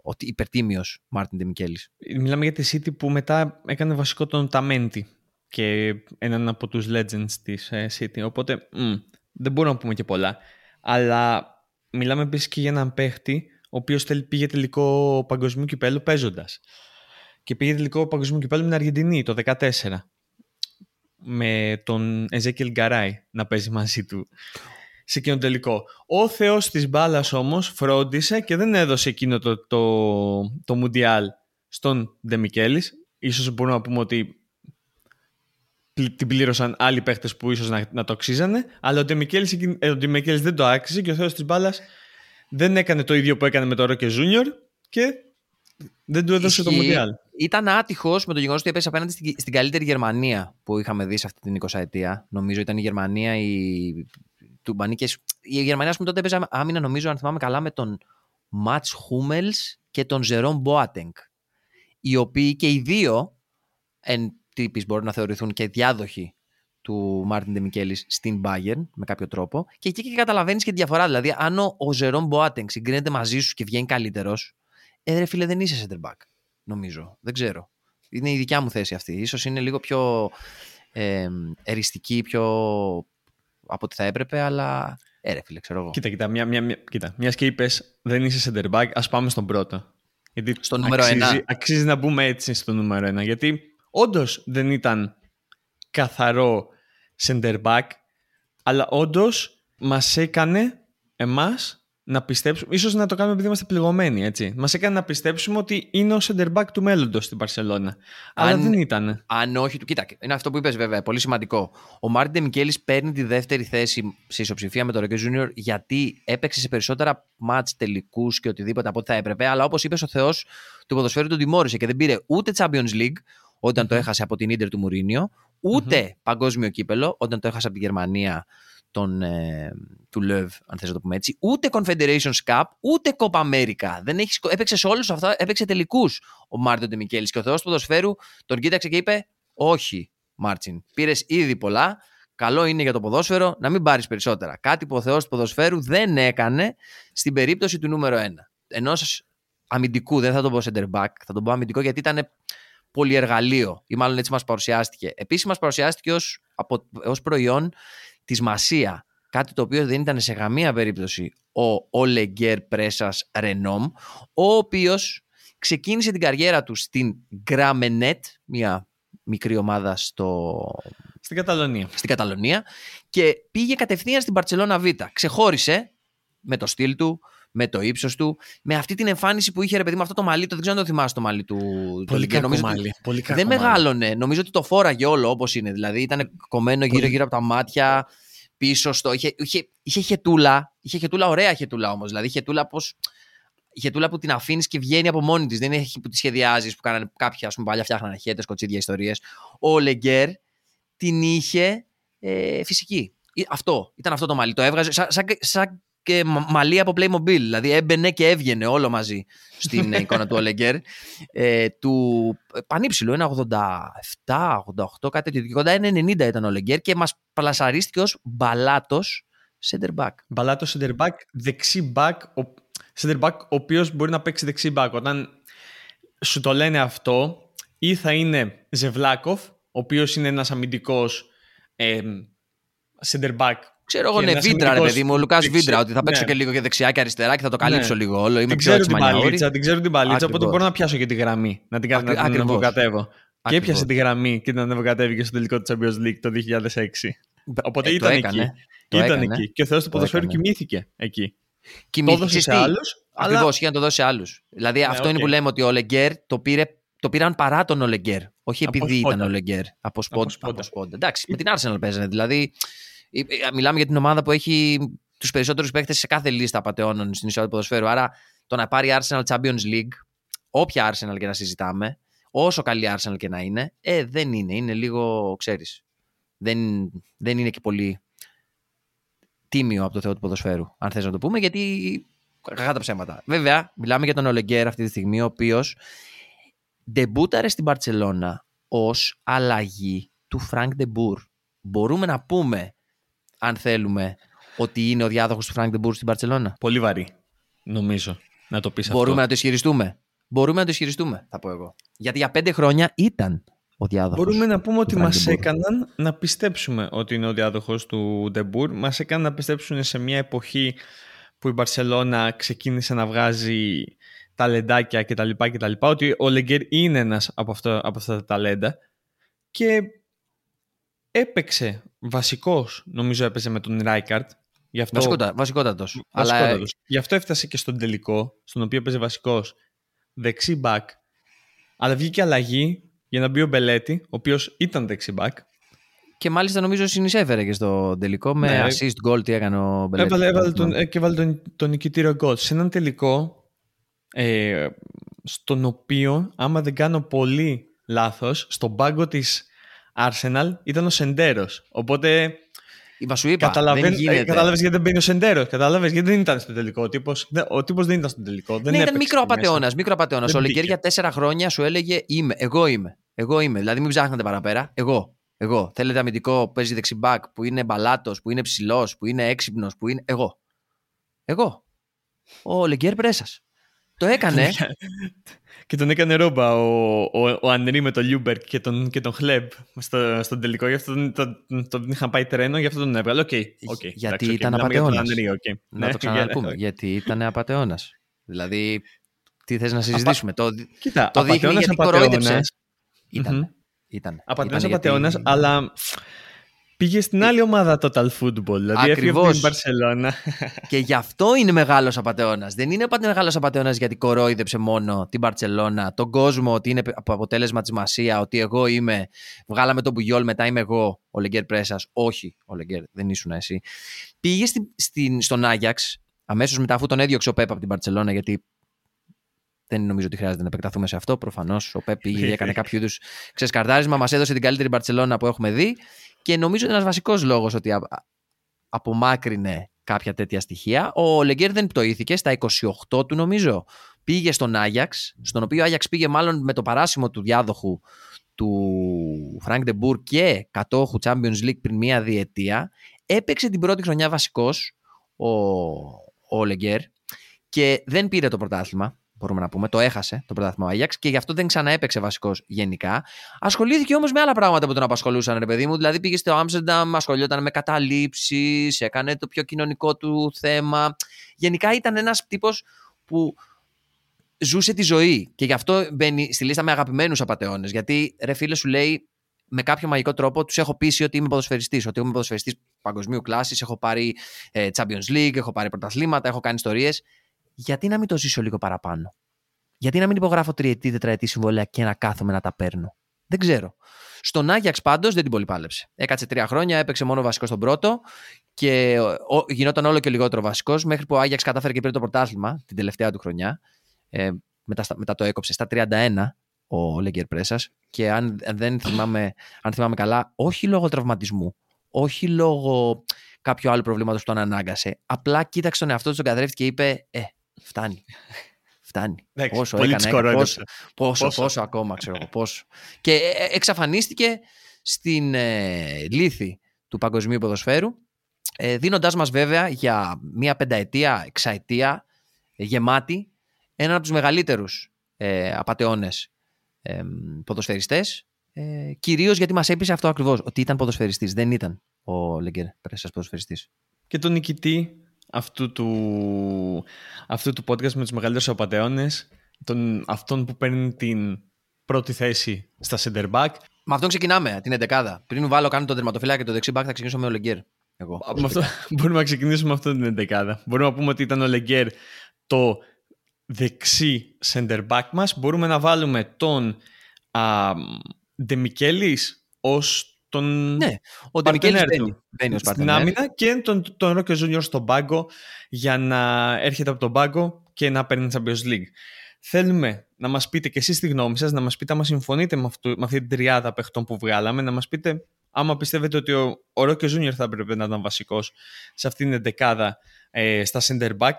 ο, υπερτίμιος Μάρτιν Ντεμικέλης. Μιλάμε για τη City που μετά έκανε βασικό τον Ταμέντι και έναν από τους legends της ε, City. Οπότε μ, δεν μπορούμε να πούμε και πολλά. Αλλά μιλάμε επίση και για έναν παίχτη ο οποίος πήγε τελικό παγκοσμίου κυπέλου παίζοντας. Και πήγε τελικό παγκοσμίου κυπέλου με την Αργεντινή το 2014 με τον Εζέκελ Γκαράι να παίζει μαζί του σε εκείνο το τελικό. Ο θεός της μπάλας όμως φρόντισε και δεν έδωσε εκείνο το, το, το Μουντιάλ στον Ντεμικέλης. Ίσως μπορούμε να πούμε ότι την πλήρωσαν άλλοι παίχτες που ίσως να, να το αξίζανε, αλλά ο Ντεμικέλης, ε, ο Ντεμικέλης δεν το άξιζε και ο θεός της μπάλας δεν έκανε το ίδιο που έκανε με το Ρόκε Ζούνιορ και δεν του έδωσε το Μουντιάλ. Ήταν άτυχος με το γεγονός ότι έπεσε απέναντι στην, στην καλύτερη Γερμανία που είχαμε δει σε αυτή την 20 ετία. Νομίζω ήταν η Γερμανία η, του Μπανίκε. Η Γερμανία, ας πούμε, τότε έπαιζε άμυνα, νομίζω, αν θυμάμαι καλά, με τον Ματ Χούμελς και τον Ζερόμ Μπόατενγκ. Οι οποίοι και οι δύο εν τύπης μπορούν να θεωρηθούν και διάδοχοι του Μάρτιν Ντεμικέλις στην Bayern με κάποιο τρόπο. Και εκεί και καταλαβαίνεις και τη διαφορά. Δηλαδή, αν ο, ο Ζερόμ Μποάτενγκ συγκρίνεται μαζί σου και βγαίνει καλύτερος, ε, ρε φίλε, δεν είσαι center back. Νομίζω. Δεν ξέρω. Είναι η δικιά μου θέση αυτή. Ίσως είναι λίγο πιο ε, εριστική, πιο από ό,τι θα έπρεπε, αλλά ε, ρε φίλε, ξέρω εγώ. Κοίτα, κοίτα, μια, μια, μια, κοίτα. μιας και είπες δεν είσαι center back, ας πάμε στον πρώτο. Γιατί στο νούμερο αξίζει, αξίζει να μπούμε έτσι στο νούμερο ένα. Γιατί όντως δεν ήταν καθαρό center back, αλλά όντως μας έκανε εμάς να πιστέψουμε, ίσως να το κάνουμε επειδή είμαστε πληγωμένοι, έτσι. Μας έκανε να πιστέψουμε ότι είναι ο center back του μέλλοντος στην Παρσελώνα. Αλλά δεν ήταν. Αν όχι, κοίτα, είναι αυτό που είπες βέβαια, πολύ σημαντικό. Ο Μάρτιν Μικέλης παίρνει τη δεύτερη θέση σε ισοψηφία με τον Ροκέ Junior γιατί έπαιξε σε περισσότερα μάτς τελικούς και οτιδήποτε από ό,τι θα έπρεπε, αλλά όπως είπες ο Θεός του ποδοσφαίρου τον τιμώρησε και δεν πήρε ούτε Champions League, όταν το έχασε από την Ίντερ του Μουρίνιο, ουτε παγκόσμιο κύπελο, όταν το έχασε από τη Γερμανία τον, ε, του Λεύ, αν θες να το πούμε έτσι, ούτε Confederations Cup, ούτε Copa America. Δεν έχεις, έπαιξες σε όλους αυτά, έπαιξε τελικούς ο Μάρτιν Ντεμικέλη. Και ο Θεός του ποδοσφαίρου τον κοίταξε και είπε: Όχι, Μάρτσιν, πήρες ήδη πολλά. Καλό είναι για το ποδόσφαιρο να μην πάρεις περισσότερα. Κάτι που ο Θεός του ποδοσφαίρου δεν έκανε στην περίπτωση του νούμερο 1. Ενός αμυντικού, δεν θα το πω center back, θα το πω αμυντικό γιατί ήταν πολυεργαλείο ή μάλλον έτσι μας παρουσιάστηκε. Επίσης μας παρουσιάστηκε ως, ως προϊόν της Μασία. Κάτι το οποίο δεν ήταν σε καμία περίπτωση ο Ολεγκέρ Πρέσα Ρενόμ, ο οποίος ξεκίνησε την καριέρα του στην Γκραμενέτ, μια μικρή ομάδα στο... στην, Καταλωνία. στην Καταλωνία και πήγε κατευθείαν στην Παρσελώνα Β. Ξεχώρισε με το στυλ του, με το ύψος του, με αυτή την εμφάνιση που είχε ρε παιδί με αυτό το μαλλί. Το δεν ξέρω αν το θυμάσαι το μαλλί του. Πολύ κακό νομίζω μαλλί. Πολύ δεν μεγάλωνε. Νομίζω ότι το φόραγε όλο όπως είναι. Δηλαδή ήταν κομμένο γύρω-γύρω από τα μάτια, πίσω στο. Είχε, είχε, είχε χετούλα. Είχε χετούλα, ωραία χετούλα όμως. Δηλαδή χετούλα πώ. Η χετούλα που την αφήνεις και βγαίνει από μόνη της. Δεν είναι που τη σχεδιάζεις που κάνανε κάποια ας πούμε, παλιά φτιάχνανε χέτες, κοτσίδια ιστορίες. Ο Λεγκέρ την είχε ε, φυσική. Αυτό. Ήταν αυτό το μαλλί. Το έβγαζε σαν, σαν, σαν και μαλλί από Playmobil. Δηλαδή έμπαινε και έβγαινε όλο μαζί στην εικόνα του Ολεγκέρ. Ε, του πανύψηλου, ένα 87, 88, κάτι τέτοιο. Κοντά είναι 90 ήταν ο Ολεγκέρ και μας πλασαρίστηκε ως μπαλάτος center back. Μπαλάτος center back, δεξί back, ο center back ο οποίος μπορεί να παίξει δεξί back. Όταν σου το λένε αυτό, ή θα είναι Ζεβλάκοφ, ο οποίος είναι ένας αμυντικός ε, center back Ξέρω εγώ, ναι, Βίντρα, ρε παιδί μου, ο Λουκάς Βίντρα, ότι θα παίξω ναι. και λίγο και δεξιά και αριστερά και θα το ναι. καλύψω ναι. λίγο όλο. Είμαι την ξέρω την παλίτσα, την ξέρω την παλίτσα, οπότε μπορώ να πιάσω και τη γραμμή, να την, Ακρι... να την ανεβοκατεύω. Και έπιασε τη γραμμή και την ανεβοκατέβηκε στο τελικό του Champions League το 2006. Οπότε ε, ήταν εκεί. Ήταν εκεί. Και ο Θεός του ποδοσφαίρου κοιμήθηκε εκεί. Κοιμήθηκε. Το έδωσε σε άλλους. Ακριβώς, είχε να το δώσει σε άλλους. Δηλαδή αυτό είναι που λέμε ότι ο Λεγκέρ το πήρε το πήραν παρά τον Ολεγκέρ. Όχι επειδή ήταν ο Λεγκέρ. Από σπόντα. Εντάξει, με την Arsenal παίζανε. Δηλαδή ε, ε, μιλάμε για την ομάδα που έχει τους περισσότερους παίκτε σε κάθε λίστα απαταιώνων στην ιστορία του ποδοσφαίρου. Άρα το να πάρει Arsenal Champions League, όποια Arsenal και να συζητάμε, όσο καλή Arsenal και να είναι, ε, δεν είναι. Είναι λίγο, ξέρεις. Δεν, δεν είναι και πολύ τίμιο από το Θεό του ποδοσφαίρου, αν θες να το πούμε, γιατί κακά τα ψέματα. Βέβαια, μιλάμε για τον Ολεγκέρ αυτή τη στιγμή, ο οποίος ντεμπούταρε στην Μπαρσελόνα ως αλλαγή του Φρανκ Ντεμπούρ. Μπορούμε να πούμε, αν θέλουμε, ότι είναι ο διάδοχος του Φρανκ Ντεμπούρ στην Μπαρσελόνα. Πολύ βαρύ, νομίζω, να το πεις αυτό. Μπορούμε να το ισχυριστούμε. Μπορούμε να το ισχυριστούμε, θα πω εγώ. Γιατί για πέντε χρόνια ήταν ο διάδοχος. Μπορούμε να πούμε ότι Frank μας de Boer. έκαναν να πιστέψουμε ότι είναι ο διάδοχος του Ντεμπούρ. Μας έκαναν να πιστέψουν σε μια εποχή που η Μπαρσελόνα ξεκίνησε να βγάζει ταλεντάκια κτλ. κτλ ότι ο Ολεγκέρ είναι ένας από, αυτό, από αυτά τα ταλέντα και έπαιξε βασικός, νομίζω έπαιζε με τον Ράικαρντ. Γι' αυτό, Βασικότα, βασικότατος. Αλλά βασικότατος. Γι' αυτό έφτασε και στον τελικό, στον οποίο έπαιζε βασικός δεξί μπακ. Αλλά βγήκε αλλαγή για να μπει ο Μπελέτη, ο οποίος ήταν δεξί μπακ. και μάλιστα νομίζω συνεισέφερε και στο τελικό με Ναι. assist goal τι έκανε ο Μπελέτη. Έβαλε, έβαλε τον, ε, και έβαλε τον, τον νικητήριο γκολ. Σε έναν τελικό, ε, στον οποίο, άμα δεν κάνω πολύ λάθος, στον πάγκο της Arsenal ήταν ο Σεντέρος. Οπότε Είπα, σου είπα, δεν καταλαβαίνεις, γίνεται. ε, κατάλαβες γιατί δεν μπαίνει ο Σεντέρος. Κατάλαβες γιατί δεν ήταν στο τελικό. Ο τύπος, δεν- ο τύπος δεν ήταν στο τελικό. Δεν ναι, ήταν έπαιξε μικρό εκεί μέσα. απαταιώνας. Μικρό απαταιώνας. Δεν Ο Λεγκέρ μπήκε. για τέσσερα χρόνια σου έλεγε Είμαι. Εγώ είμαι. Εγώ είμαι. Δηλαδή μην ψάχνετε παραπέρα. Εγώ. Εγώ. Θέλετε αμυντικό που παίζει δεξιμπάκ, που είναι μπαλάτος, που είναι ψηλός, που είναι έξυπνος, που είναι. Εγώ. Εγώ. Ο Λεγκέρ πρέσας. Το έκανε. Και τον έκανε ρόμπα ο, ο, ο Ανρί με τον Λιούμπερ και τον, και τον Χλεμπ στο, στον τελικό. Γι' αυτό τον, τον, τον είχαν πάει τρένο, γι' αυτό τον έβγαλε. Οκ, οκ, Γιατί εντάξει, οκ, ήταν μιλάμε για τον απατεώνας. Ανρί, οκ. να Ναι, το ξαναπούμε. για- γιατί ήταν απαταιώνας. Δηλαδή, τι θες να συζητήσουμε; Το, Κοίτα, το δείχνει απατεώνας, γιατί απατεώνας. κορόιδεψε. Ήταν. Μμμ. Ήταν. Απατεώνας, Ήταν απατεώνας, γιατί- αλλά πήγε στην άλλη ομάδα Total Football. Δηλαδή έφυγε από Ακριβώς. την Μπαρσελόνα. Και γι' αυτό είναι μεγάλος απαταιώνας. Δεν είναι μεγάλος απαταιώνας γιατί κορόιδεψε μόνο την Παρσελώνα, τον κόσμο ότι είναι από αποτέλεσμα της μασίας, ότι εγώ είμαι. Βγάλαμε τον Μπουγιόλ, μετά είμαι εγώ ο Λεγκέρ Πρέσας. Όχι, ο Λεγκέρ, δεν ήσουν εσύ. Πήγε στην, στην, στον Άγιαξ αμέσως μετά, αφού τον έδιωξε ο Πέπ από την Παρσελώνα, γιατί δεν νομίζω ότι χρειάζεται να επεκταθούμε σε αυτό. Προφανώς ο Πέπ πήγε και έκανε κάποιο είδους ξεσκαρτάρισμα, μας έδωσε την καλύτερη Μπαρσελόνα που έχουμε δει. Και νομίζω είναι ένας βασικός λόγος ότι α- απομάκρυνε κάποια τέτοια στοιχεία. Ο Ολεγκέρ δεν πτωήθηκε στα 28 του νομίζω. Πήγε στον Άγιαξ, στον οποίο ο Άγιαξ πήγε μάλλον με το παράσημο του διάδοχου του Φρανκ Ντεμπούρ και κατόχου Champions League πριν μία διετία. Έπαιξε την πρώτη χρονιά βασικός ο, ο Ολεγκέρ και δεν πήρε το πρωτάθλημα. Μπορούμε να πούμε, το έχασε το πρωτάθλημα ο Άγιαξ και γι' αυτό δεν ξαναέπαιξε βασικός γενικά. Ασχολήθηκε όμως με άλλα πράγματα που τον απασχολούσαν, ρε παιδί μου. Δηλαδή πήγε στο Άμστερνταμ, ασχολιόταν με καταλήψεις, έκανε το πιο κοινωνικό του θέμα. Γενικά ήταν ένας τύπος που ζούσε τη ζωή και γι' αυτό μπαίνει στη λίστα με αγαπημένους απαταιώνες. Γιατί ρε φίλε σου λέει με κάποιο μαγικό τρόπο τους έχω πείσει ότι είμαι ποδοσφαιριστής, ότι είμαι ποδοσφαιριστής παγκοσμίου κλάσης, έχω πάρει ε, Champions League, έχω πάρει πρωταθλήματα, έχω κάνει ιστορίες. Γιατί να μην το ζήσω λίγο παραπάνω; Γιατί να μην υπογράφω τριετή, τετραετή συμβόλαια και να κάθομαι να τα παίρνω; Δεν ξέρω. Στον Άγιαξ πάντως δεν την πολύ πάλεψε. Έκατσε τρία χρόνια, έπαιξε μόνο βασικό στον πρώτο και ο, γινόταν όλο και λιγότερο βασικός μέχρι που ο Άγιαξ κατάφερε και πήρε το πρωτάθλημα την τελευταία του χρονιά. Ε, μετά, στα- μετά το έκοψε στα 31 ο Λέγκερ Πρέσας και αν, αν δεν θυμάμαι, αν θυμάμαι καλά, όχι λόγω τραυματισμού, όχι λόγω κάποιου άλλου προβλήματος που τον ανάγκασε. Απλά κοίταξε τον εαυτό του στον καθρέφτη και είπε: Ε, φτάνει. Φτάνει. Εντάξει, πόσο πολύ έκανε, της έκανε, κορόιδεψε. πόσο, πόσο, Πόσο. πόσο ακόμα, ξέρω εγώ, πόσο. Και ε, ε, εξαφανίστηκε στην ε, λύθη του παγκοσμίου ποδοσφαίρου, ε, δίνοντάς μας βέβαια για μία πενταετία, εξαετία ε, γεμάτη, έναν από τους μεγαλύτερους ε, απατεώνες ε, ποδοσφαιριστές, ε, κυρίως γιατί μας έπεισε αυτό ακριβώς, ότι ήταν ποδοσφαιριστής, δεν ήταν ο Λέγκερ Πρέσας ποδοσφαιριστής. και τον νικητή αυτού του, αυτού του podcast με τους μεγαλύτερους απατεώνες, τον, αυτόν που παίρνει την πρώτη θέση στα center back. Με αυτόν ξεκινάμε την 11 Πριν βάλω κάνω τον τερματοφύλακα και το δεξί μπακ, θα ξεκινήσω με ο Λέγκερ. Εγώ. Με αυτό, μπορούμε να ξεκινήσουμε με αυτόν την εντεκάδα. Μπορούμε να πούμε ότι ήταν ο Λεγκέρ το δεξί center back μας. Μπορούμε να βάλουμε τον α, Ντεμικέλης ως τον Ναι, ο Ντεμικέλης παρτενέρ μπαίνει, του μπαίνει ως στην παρτενέρ. άμυνα και τον, τον Ρόκε Junior στον πάγκο για να έρχεται από τον πάγκο και να παίρνει Champions League. Θέλουμε να μας πείτε και εσείς τη γνώμη σας, να μας πείτε άμα συμφωνείτε με, αυτού, με αυτή την τριάδα παιχτών που βγάλαμε, να μας πείτε άμα πιστεύετε ότι ο, ο Ρόκε Junior θα έπρεπε να ήταν βασικός σε αυτήν την δεκάδα ε, στα center back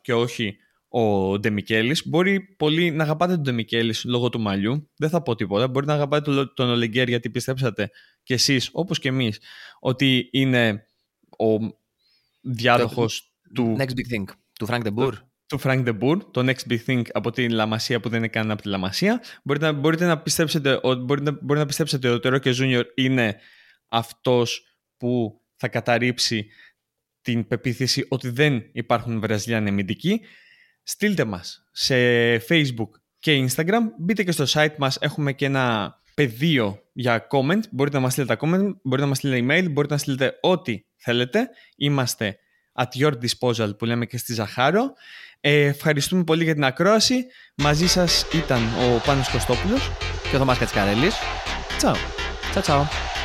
και όχι ο Ντεμικέλης. Μπορεί πολύ να αγαπάτε τον Ντεμικέλης λόγω του μαλλιού. Δεν θα πω τίποτα. Μπορεί να αγαπάτε τον Ολεγκέρ γιατί πιστέψατε κι εσείς, όπως και εμείς, ότι είναι ο διάδοχος του... Next Big Thing, του Frank de Boer. Του Frank de Boer, το Next Big Thing από τη Λαμασία που δεν είναι καν από τη Λαμασία. Μπορείτε να, μπορείτε να πιστέψετε, μπορείτε, μπορείτε να πιστέψετε ότι ο Ρόκε Junior είναι αυτός που θα καταρρύψει την πεποίθηση ότι δεν υπάρχουν Βραζιλιάνοι αμυντικοί. Στείλτε μας σε Facebook και Instagram. Μπείτε και στο site μας. Έχουμε και ένα πεδίο για comment. Μπορείτε να μας στείλετε τα comment, μπορείτε να μας στείλετε email, μπορείτε να στείλετε ό,τι θέλετε. Είμαστε at your disposal που λέμε και στη Ζαχάρο. Ε, ευχαριστούμε πολύ για την ακρόαση. Μαζί σας ήταν ο Πάνος Κωστόπουλος και ο Θωμάς Κατσικαρέλης. Τσάου. Τσάου τσάου.